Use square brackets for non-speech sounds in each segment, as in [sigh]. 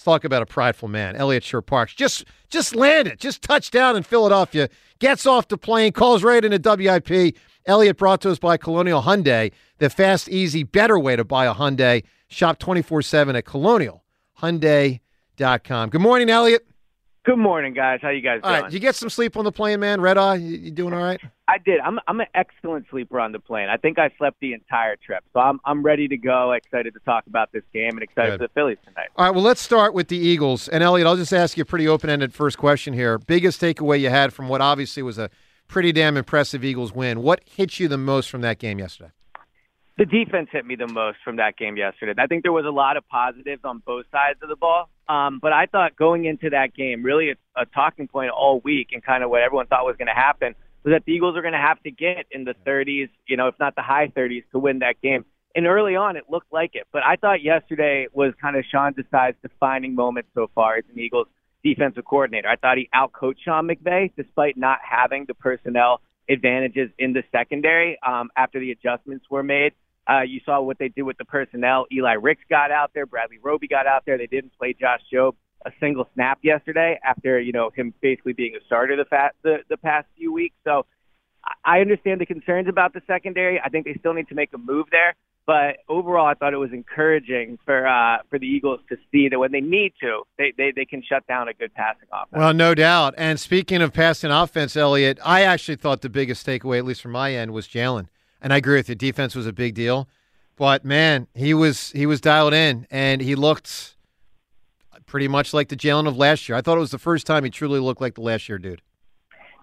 Let's talk about a prideful man, Eliot Shorr-Parks. Just just landed, just touchdown in Philadelphia. Gets off the plane, calls right into WIP. Eliot brought to us by Colonial Hyundai, the fast, easy, better way to buy a Hyundai. Shop 24-7 at colonialhyundai.com. Good morning, Eliot. Good morning, guys. How you guys all doing? Right, did you get some sleep on the plane, man? Red eye, you, you doing all right? I did. I'm I'm an excellent sleeper on the plane. I think I slept the entire trip, so I'm I'm ready to go. Excited to talk about this game and excited Good. for the Phillies tonight. All right, well, let's start with the Eagles. And Eliot, I'll just ask you a pretty open-ended first question here. Biggest takeaway you had from what obviously was a pretty damn impressive Eagles win. What hit you the most from that game yesterday? The defense hit me the most from that game yesterday. I think there was a lot of positives on both sides of the ball. Um, but I thought going into that game, really a, a talking point all week and kind of what everyone thought was going to happen was that the Eagles are going to have to get in the 30s, you know, if not the high 30s to win that game. And early on, it looked like it. But I thought yesterday was kind of Sean Desai's defining moment so far as an Eagles defensive coordinator. I thought he outcoached Sean McVay despite not having the personnel advantages in the secondary um, after the adjustments were made. Uh, you saw what they did with the personnel. Eli Ricks got out there. Bradley Roby got out there. They didn't play Josh Jobe a single snap yesterday after you know him basically being a starter the fat, the, the past few weeks. So I understand the concerns about the secondary. I think they still need to make a move there. But overall, I thought it was encouraging for uh, for the Eagles to see that when they need to, they, they, they can shut down a good passing offense. Well, no doubt. And speaking of passing offense, Eliot, I actually thought the biggest takeaway, at least from my end, was Jalen. And I agree with you. Defense was a big deal, but man, he was he was dialed in, and he looked pretty much like the Jalen of last year. I thought it was the first time he truly looked like the last year dude.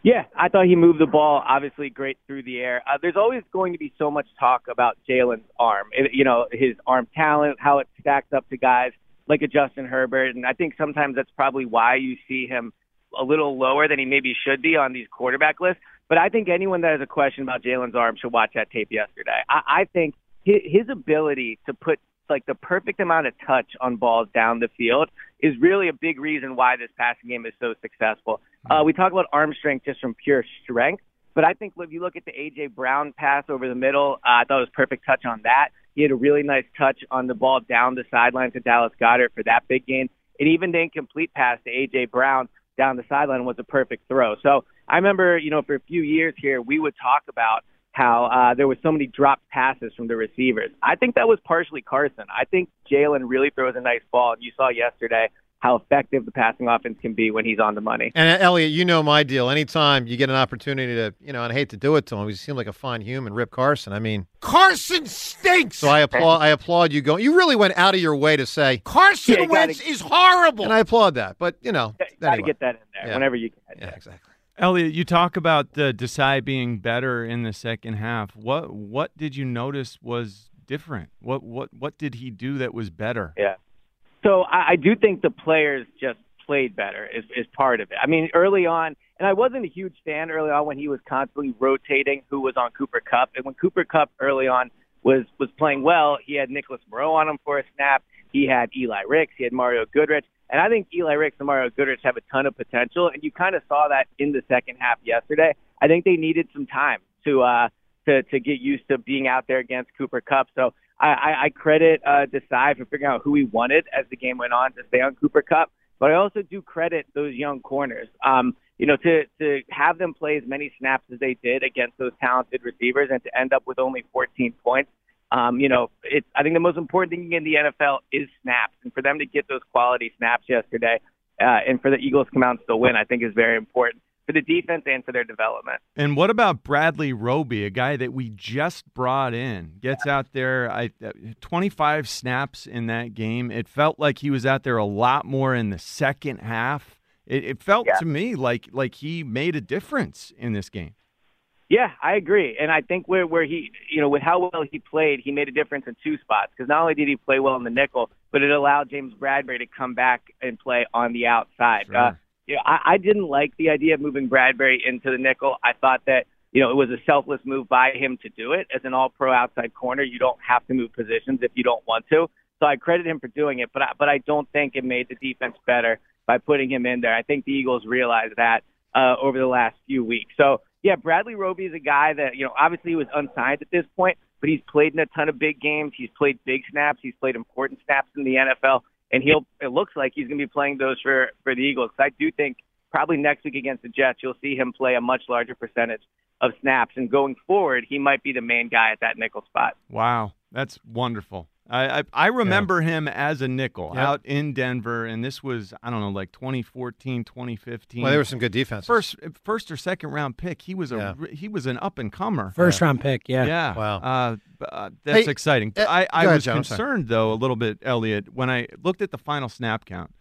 Yeah, I thought he moved the ball obviously great through the air. Uh, there's always going to be so much talk about Jalen's arm, it, you know, his arm talent, how it stacks up to guys like a Justin Herbert, and I think sometimes that's probably why you see him a little lower than he maybe should be on these quarterback lists. But I think anyone that has a question about Jalen's arm should watch that tape yesterday. I, I think his, his ability to put like the perfect amount of touch on balls down the field is really a big reason why this passing game is so successful. Uh, we talk about arm strength just from pure strength, but I think if you look at the AJ Brown pass over the middle, uh, I thought it was perfect touch on that. He had a really nice touch on the ball down the sideline to Dallas Goedert for that big gain. And even the incomplete pass to AJ Brown down the sideline was a perfect throw. So I remember, you know, for a few years here, we would talk about how uh, there was so many dropped passes from the receivers. I think that was partially Carson. I think Jalen really throws a nice ball, and you saw yesterday how effective the passing offense can be when he's on the money. And uh, Eliot, you know my deal. Anytime you get an opportunity to, you know, and I hate to do it to him, he seemed like a fine human, Rip Carson. I mean, Carson stinks. So I applaud. I applaud you going. You really went out of your way to say Carson Yeah, Wentz gotta- is horrible. and I applaud that. But you know, Got to anyway. get that in there Yeah. whenever you can. Yeah, exactly. Eliot, you talk about the Desai being better in the second half. What what did you notice was different? What what what did he do that was better? Yeah. So I, I do think the players just played better is, is part of it. I mean, early on, and I wasn't a huge fan early on when he was constantly rotating who was on Cooper Kupp. And when Cooper Kupp early on was was playing well, he had Nicholas Morrow on him for a snap. He had Eli Ricks. He had Mario Goodrich. And I think Eli Ricks and Mario Goodrich have a ton of potential. And you kind of saw that in the second half yesterday. I think they needed some time to uh, to to get used to being out there against Cooper Kupp. So I, I, I credit uh, Desai for figuring out who he wanted as the game went on to stay on Cooper Kupp, but I also do credit those young corners. Um, you know, to to have them play as many snaps as they did against those talented receivers and to end up with only 14 points. Um, you know, it's I think the most important thing in the NFL is snaps, and for them to get those quality snaps yesterday, uh, and for the Eagles to come out and still win, I think is very important for the defense and for their development. And what about Bradley Roby, a guy that we just brought in? Gets out there, I, uh, 25 snaps in that game. It felt like he was out there a lot more in the second half. It, it felt Yeah. to me like like he made a difference in this game. Yeah, I agree, and I think where where he, you know, with how well he played, he made a difference in two spots. Because not only did he play well in the nickel, but it allowed James Bradberry to come back and play on the outside. Sure. Uh, you know, I, I didn't like the idea of moving Bradberry into the nickel. I thought that you know it was a selfless move by him to do it. As an All-Pro outside corner, you don't have to move positions if you don't want to. So I credit him for doing it, but I, but I don't think it made the defense better by putting him in there. I think the Eagles realized that uh, over the last few weeks. So yeah, Bradley Roby is a guy that you know obviously he was unsigned at this point, but he's played in a ton of big games. He's played big snaps. He's played important snaps in the NFL, and he'll. It looks like he's going to be playing those for for the Eagles. I do think probably next week against the Jets, you'll see him play a much larger percentage of snaps, and going forward, he might be the main guy at that nickel spot. Wow, that's wonderful. I I, I remember him as a nickel Yep. out in Denver, and this was I don't know like 2014, 2015. Well, there were some good defenses. first first or second round pick. He was a Yeah. he was an up and comer. First round pick, yeah. Yeah. Wow. Uh, uh, that's Hey, exciting. uh, I, I go ahead, was Joe, I'm sorry. concerned, though, a little bit, Eliot, when I looked at the final snap count.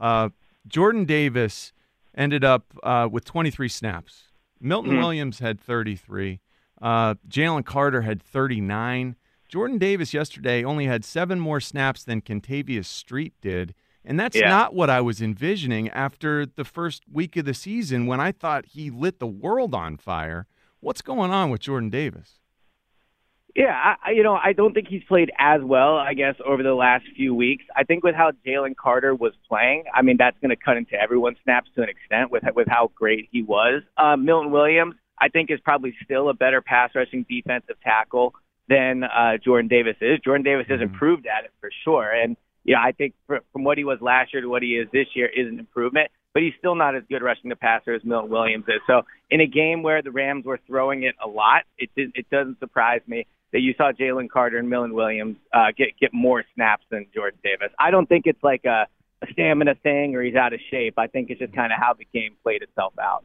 Uh, Jordan Davis ended up uh, with 23 snaps. Milton Mhm. Williams had 33. Uh, Jalen Carter had 39. Jordan Davis yesterday only had seven more snaps than Kentavius Street did. And that's Yeah. not what I was envisioning after the first week of the season when I thought he lit the world on fire. What's going on with Jordan Davis? Yeah, I, I- you know, I don't think he's played as well, I guess, over the last few weeks. I think with how Jalen Carter was playing, I mean, that's going to cut into everyone's snaps to an extent with with how great he was. Um, Milton Williams, I think, is probably still a better pass rushing defensive tackle than uh, Jordan Davis is. Jordan Davis has improved at it for sure, and yeah, I think fr from what he was last year to what he is this year is an improvement. But he's still not as good rushing the passer as Milton Williams is. So in a game where the Rams were throwing it a lot, it did, it doesn't surprise me that you saw Jalen Carter and Milton Williams uh, get get more snaps than Jordan Davis. I don't think it's like a, a stamina thing or he's out of shape. I think it's just kind of how the game played itself out.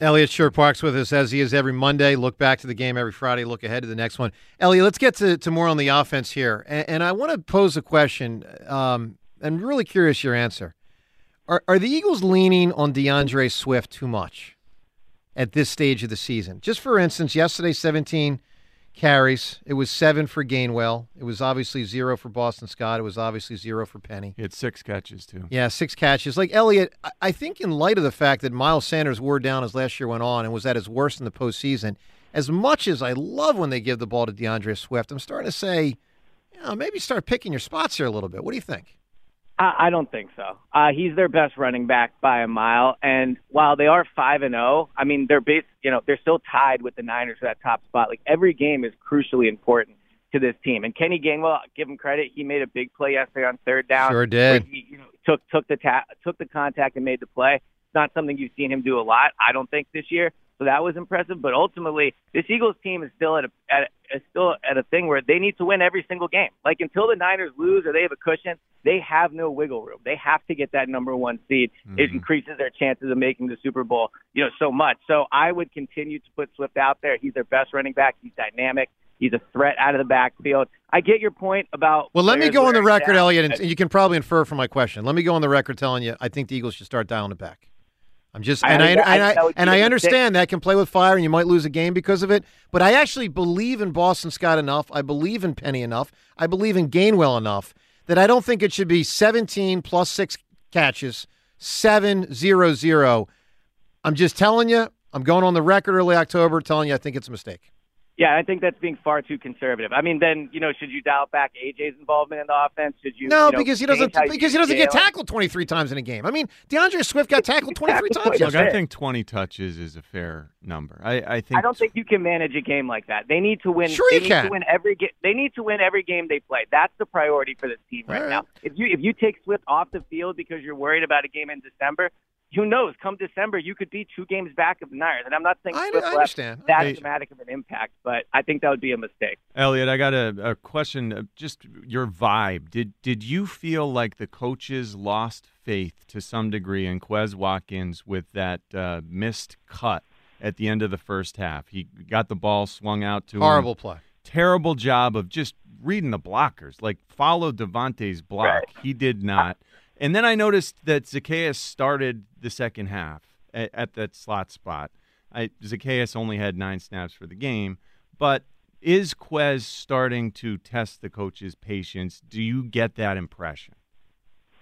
Eliot Shorr-Parks with us as he is every Monday. Look back to the game every Friday. Look ahead to the next one. Eliot, let's get to, to more on the offense here. And, and I want to pose a question. Um, I'm really curious your answer. Are, are the Eagles leaning on D'Andre Swift too much at this stage of the season? Just for instance, yesterday, 17 carries. It was seven for Gainwell. It was obviously zero for Boston Scott. It was obviously zero for Penny. He had six catches, too. Yeah, six catches. Like Eliot, I- I think in light of the fact that Miles Sanders wore down as last year went on and was at his worst in the postseason, as much as I love when they give the ball to D'Andre Swift, I'm starting to say, you know, maybe start picking your spots here a little bit. What do you think? I, I don't think so. Uh, he's their best running back by a mile, and while they are five and zero, I mean they're base, you know, they're still tied with the Niners for that top spot. Like every game is crucially important to this team. And Kenny Gainwell, give him credit, he made a big play yesterday on third down. Sure did. He, you know, took took the ta- took the contact and made the play. It's not something you've seen him do a lot, I don't think this year. So that was impressive. But ultimately, this Eagles team is still at a at a, is still at a thing where they need to win every single game. Like until the Niners lose or they have a cushion, they have no wiggle room. They have to get that number one seed. It mm-hmm. increases their chances of making the Super Bowl, you know, so much. So I would continue to put Swift out there. He's their best running back. He's dynamic. He's a threat out of the backfield. I get your point about. Well, let me go on the record, down. Eliot, and you can probably infer from my question. Let me go on the record telling you I think the Eagles should start dialing it back. I'm just and I, that- and I I, and I understand that can play with fire and you might lose a game because of it. But I actually believe in Boston Scott enough. I believe in Penny enough. I believe in Gainwell enough that I don't think it should be 17 plus six catches, seven zero zero. I'm just telling you. I'm going on the record early October telling you I think it's a mistake. Yeah, I think that's being far too conservative. I mean, then you know, should you dial back AJ's involvement in the offense? Should you? No, you know, because he doesn't change how you because he doesn't get tackled 23 times in a game. I mean, D'Andre Swift got tackled [laughs] 23 times. Look, Look, yesterday. I think 20 touches is a fair number. I, I think I don't think you can manage a game like that. They need to win. Sure they need can. to win every game. They need to win every game they play. That's the priority for this team right, All right. now. If you if you take Swift off the field because you're worried about a game in December, who knows? Come December, you could be two games back of the Niners. And I'm not saying I- I understand. that Hey. dramatic of an impact, but I think that would be a mistake. Eliot, I got a, a question. uh, Just your vibe. Did did you feel like the coaches lost faith to some degree in Quez Watkins with that uh, missed cut at the end of the first half? He got the ball swung out to him. Horrible play. Terrible job of just reading the blockers. Like follow DeVonta's block. Right. He did not. And then I noticed that Zaccheaus started the second half at, at that slot spot. I, Zaccheaus only had nine snaps for the game, but is Quez starting to test the coach's patience? Do you get that impression?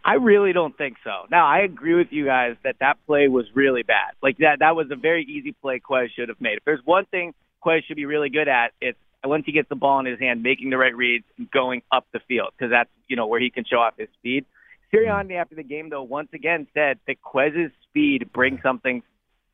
I really don't think so. Now, I agree with you guys that that play was really bad. Like that, that was a very easy play Quez should have made. If there's one thing Quez should be really good at, it's once he gets the ball in his hand, making the right reads and going up the field because that's you know where he can show off his speed. Sirianni after the game though once again said that Quez's speed brings something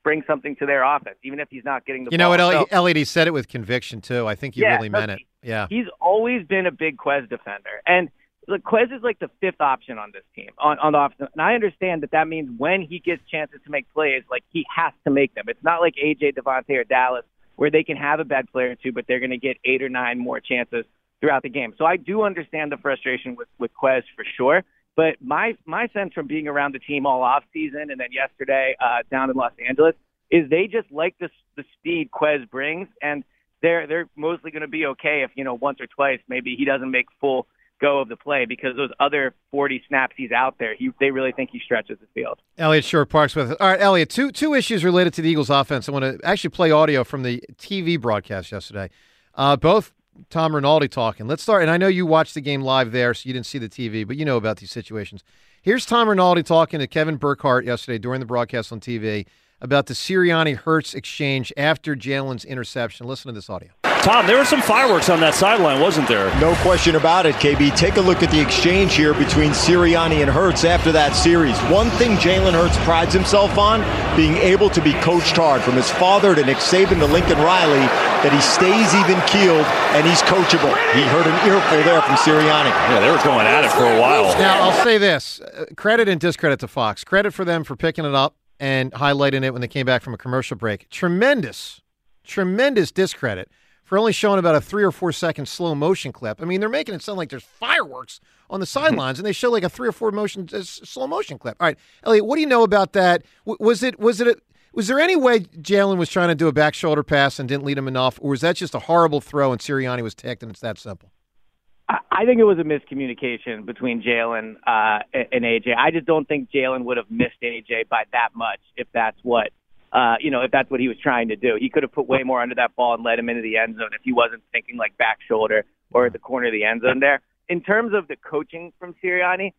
brings something to their offense, even if he's not getting the You ball. know what, So- he said it with conviction too. I think he Yeah, really no, meant it. Yeah. He's always been a big Quez defender, and look, Quez is like the fifth option on this team on on the offense. And I understand that that means when he gets chances to make plays, like he has to make them. It's not like AJ DeVonta or Dallas where they can have a bad play or two, but they're going to get eight or nine more chances throughout the game. So I do understand the frustration with with Quez for sure. But my my sense from being around the team all off season and then yesterday uh, down in Los Angeles is they just like the the speed Quez brings, and they're they're mostly going to be okay if you know once or twice maybe he doesn't make full go of the play because those other 40 snaps he's out there, he they really think he stretches the field. Eliot Shorr-Parks with us. All right, Eliot, two two issues related to the Eagles offense. I want to actually play audio from the TV broadcast yesterday. Uh, both Tom Rinaldi talking. Let's start, and I know you watched the game live there, so you didn't see the TV, but you know about these situations. Here's Tom Rinaldi talking to Kevin Burkhardt yesterday during the broadcast on TV about the Sirianni Hurts exchange after Jalen's interception. Listen to this audio. Tom, there were some fireworks on that sideline, wasn't there? No question about it, KB. Take a look at the exchange here between Sirianni and Hurts after that series. One thing Jalen Hurts prides himself on, being able to be coached hard from his father to Nick Saban to Lincoln Riley, that he stays even keeled and he's coachable. He heard an earful there from Sirianni. Yeah, they were going at it for a while. Now, I'll say this uh, credit and discredit to Fox. Credit for them for picking it up and highlighting it when they came back from a commercial break. Tremendous, tremendous discredit for only showing about a three or four second slow motion clip. I mean, they're making it sound like there's fireworks on the sidelines, and they show like a three or four motion uh, slow motion clip. All right, Eliot, what do you know about that? W- was it was it a, was there any way Jalen was trying to do a back shoulder pass and didn't lead him enough, or was that just a horrible throw and Sirianni was ticked and it's that simple? I I think it was a miscommunication between Jalen uh, and AJ. I just don't think Jalen would have missed AJ by that much if that's what uh, you know if that's what he was trying to do. He could have put way more under that ball and led him into the end zone if he wasn't thinking like back shoulder or at the corner of the end zone there. In terms of the coaching from Sirianni,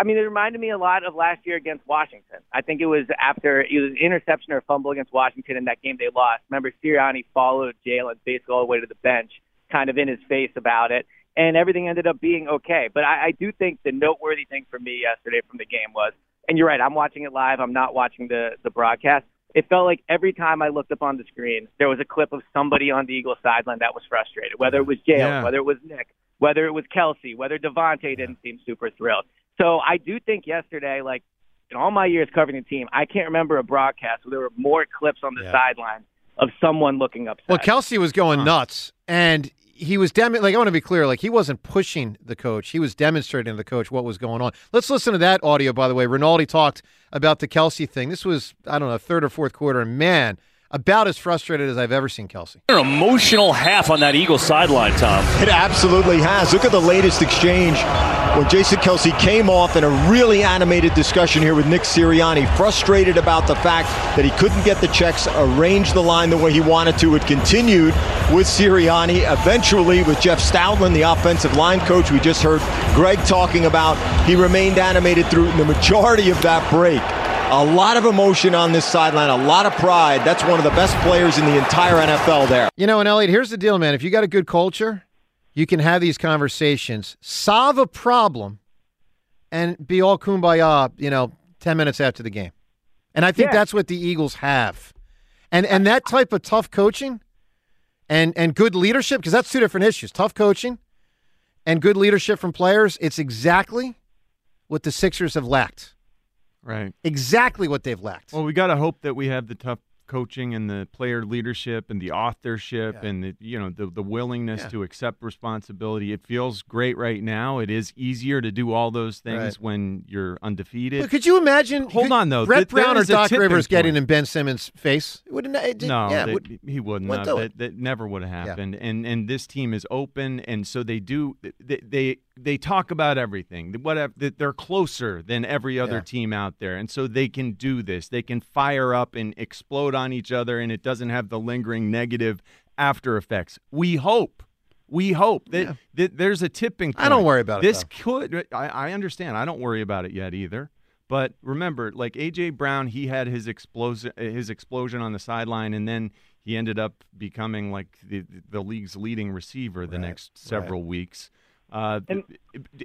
I mean, it reminded me a lot of last year against Washington. I think it was after it was an interception or a fumble against Washington in that game they lost. Remember, Sirianni followed Jalen basically all the way to the bench, kind of in his face about it, and everything ended up being okay. But I, I do think the noteworthy thing for me yesterday from the game was, and you're right, I'm watching it live. I'm not watching the the broadcast. It felt like every time I looked up on the screen, there was a clip of somebody on the Eagles sideline that was frustrated. Whether it was Jalen, Yeah. whether it was Nick, whether it was Kelce, whether DeVonta didn't seem super thrilled. So I do think yesterday, like in all my years covering the team, I can't remember a broadcast where there were more clips on the Yeah. sideline of someone looking upset. Well, Kelce was going uh-huh. nuts, and he was dem- like I want to be clear, like he wasn't pushing the coach; he was demonstrating to the coach what was going on. Let's listen to that audio. By the way, Rinaldi talked about the Kelce thing. This was I don't know third or fourth quarter, and man, about as frustrated as I've ever seen Kelce. An emotional half on that Eagles sideline, Tom. It absolutely has. Look at the latest exchange when Jason Kelce came off in a really animated discussion here with Nick Sirianni, frustrated about the fact that he couldn't get the checks, arrange the line the way he wanted to. It continued with Sirianni, eventually with Jeff Stoutland, the offensive line coach we just heard Greg talking about. He remained animated through the majority of that break. A lot of emotion on this sideline, a lot of pride. That's one of the best players in the entire NFL there. You know, and Eliot, here's the deal, man. If you got a good culture, you can have these conversations, solve a problem, and be all kumbaya, you know, 10 minutes after the game. And I think Yeah. that's what the Eagles have. And and that type of tough coaching and and good leadership because that's two different issues. Tough coaching and good leadership from players, it's exactly what the Sixers have lacked. Right. Exactly what they've lacked. Well, we got to hope that we have the tough coaching and the player leadership and the authorship Yeah. and the you know the the willingness Yeah. to accept responsibility. It feels great right now. It is easier to do all those things Right. when you're undefeated. But could you imagine? Hold could on, though. Brett Th- Brown or Doc Rivers getting point. in Ben Simmons' face? It wouldn't. It, did- No, yeah, they- would- he wouldn't. That, that never would have happened. And and this team is open, and so they do. They they, they talk about everything. Whatever that they're closer than every other Yeah. team out there, and so they can do this. They can fire up and explode on each other, and it doesn't have the lingering negative after effects. We hope. We hope that, Yeah. that there's a tipping point. I don't worry about it, This though. could. I, I understand. I don't worry about it yet either. But remember, like AJ Brown, he had his explosion, uh, his explosion on the sideline, and then he ended up becoming like the the league's leading receiver the Right, next several weeks. Uh, And-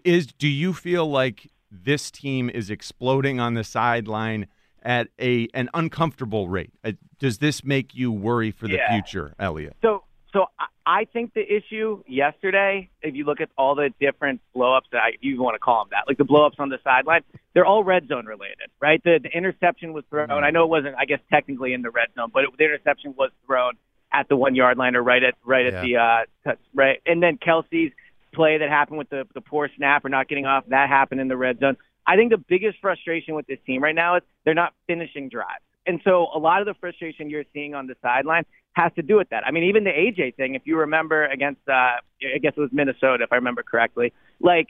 is do you feel like this team is exploding on the sideline at a an uncomfortable rate? Uh, Does this make you worry for the Yeah. future, Eliot? So, so I- think the issue yesterday, if you look at all the different blowups that I, you want to call them that, like the blowups on the sideline, they're all red zone related, right? The, the interception was thrown. I know it wasn't, I guess, technically in the red zone, but it, the interception was thrown at the one yard line or right at right at the uh, touch, right. And then Kelce's play that happened with the the poor snap or not getting off that happened in the red zone. I think the biggest frustration with this team right now is they're not finishing drives. And so a lot of the frustration you're seeing on the sideline has to do with that. I mean, even the AJ thing, if you remember against, uh, I guess it was Minnesota, if I remember correctly, like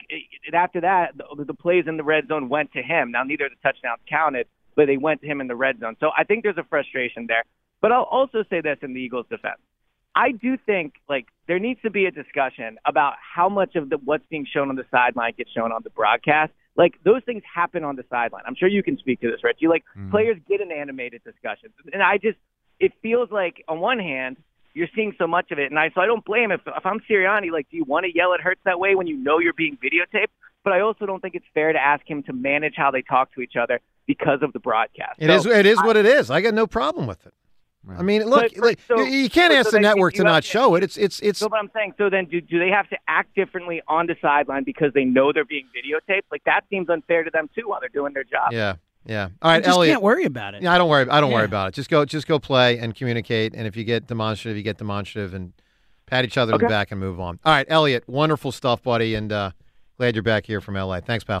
after that, the, the plays in the red zone went to him. Now, neither of the touchdowns counted, but they went to him in the red zone. So I think there's a frustration there. But I'll also say this in the Eagles' defense. I do think like there needs to be a discussion about how much of the what's being shown on the sideline gets shown on the broadcast. Like those things happen on the sideline. I'm sure you can speak to this, Reggie. Like mm-hmm. players get in animated discussions, and I just it feels like on one hand you're seeing so much of it, and I so I don't blame if if I'm Sirianni. Like, do you want to yell at Hurts that way when you know you're being videotaped? But I also don't think it's fair to ask him to manage how they talk to each other because of the broadcast. It So is. It is I- what it is. I got no problem with it. I mean, look, But- like, so- you can't so ask the network to not to- show it. It's it's it's. So, but I'm saying, so then do, do they have to act differently on the sideline because they know they're being videotaped? Like that seems unfair to them too while they're doing their job. Yeah, yeah. All right, You just Eliot. can't worry about it. Yeah, I don't worry. I don't worry about it. Just go. Just go play and communicate. And if you get demonstrative, you get demonstrative, and pat each other on the back and move on. All right, Eliot. Wonderful stuff, buddy. And uh, glad you're back here from LA. Thanks, pal.